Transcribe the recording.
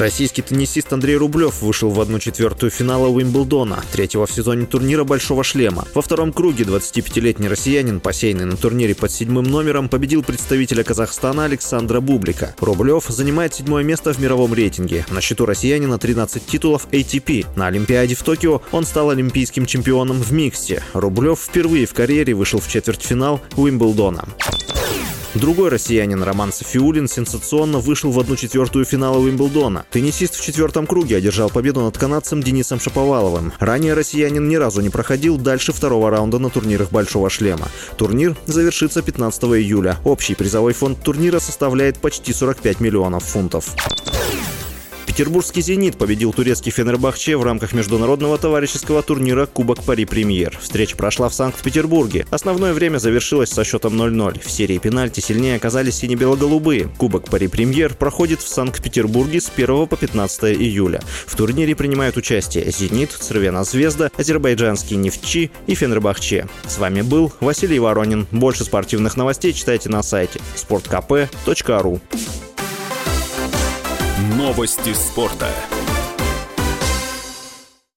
Российский теннисист Андрей Рублев вышел в одну четвертую финала Уимблдона, третьего в сезоне турнира «Большого шлема». Во втором круге 25-летний россиянин, посеянный на турнире под седьмым номером, победил представителя Казахстана Александра Бублика. Рублев занимает седьмое место в мировом рейтинге. На счету россиянина 13 титулов ATP. На Олимпиаде в Токио он стал олимпийским чемпионом в миксте. Рублев впервые в карьере вышел в четвертьфинал Уимблдона. Другой россиянин Роман Софиулин сенсационно вышел в одну четвертую финала Уимблдона. Теннисист в четвертом круге одержал победу над канадцем Денисом Шаповаловым. Ранее россиянин ни разу не проходил дальше второго раунда на турнирах Большого шлема. Турнир завершится 15 июля. Общий призовой фонд турнира составляет почти 45 миллионов фунтов. Петербургский «Зенит» победил турецкий Фенербахче в рамках международного товарищеского турнира Кубок Пари Премьер. Встреча прошла в Санкт-Петербурге. Основное время завершилось со счетом 0-0. В серии пенальти сильнее оказались сине-бело-голубые. Кубок Пари Премьер проходит в Санкт-Петербурге с 1 по 15 июля. В турнире принимают участие «Зенит», «Цервена Звезда», азербайджанский «Нефтчи» и Фенербахче. С вами был Василий Воронин. Больше спортивных новостей читайте на сайте sportkp.ru. Новости спорта.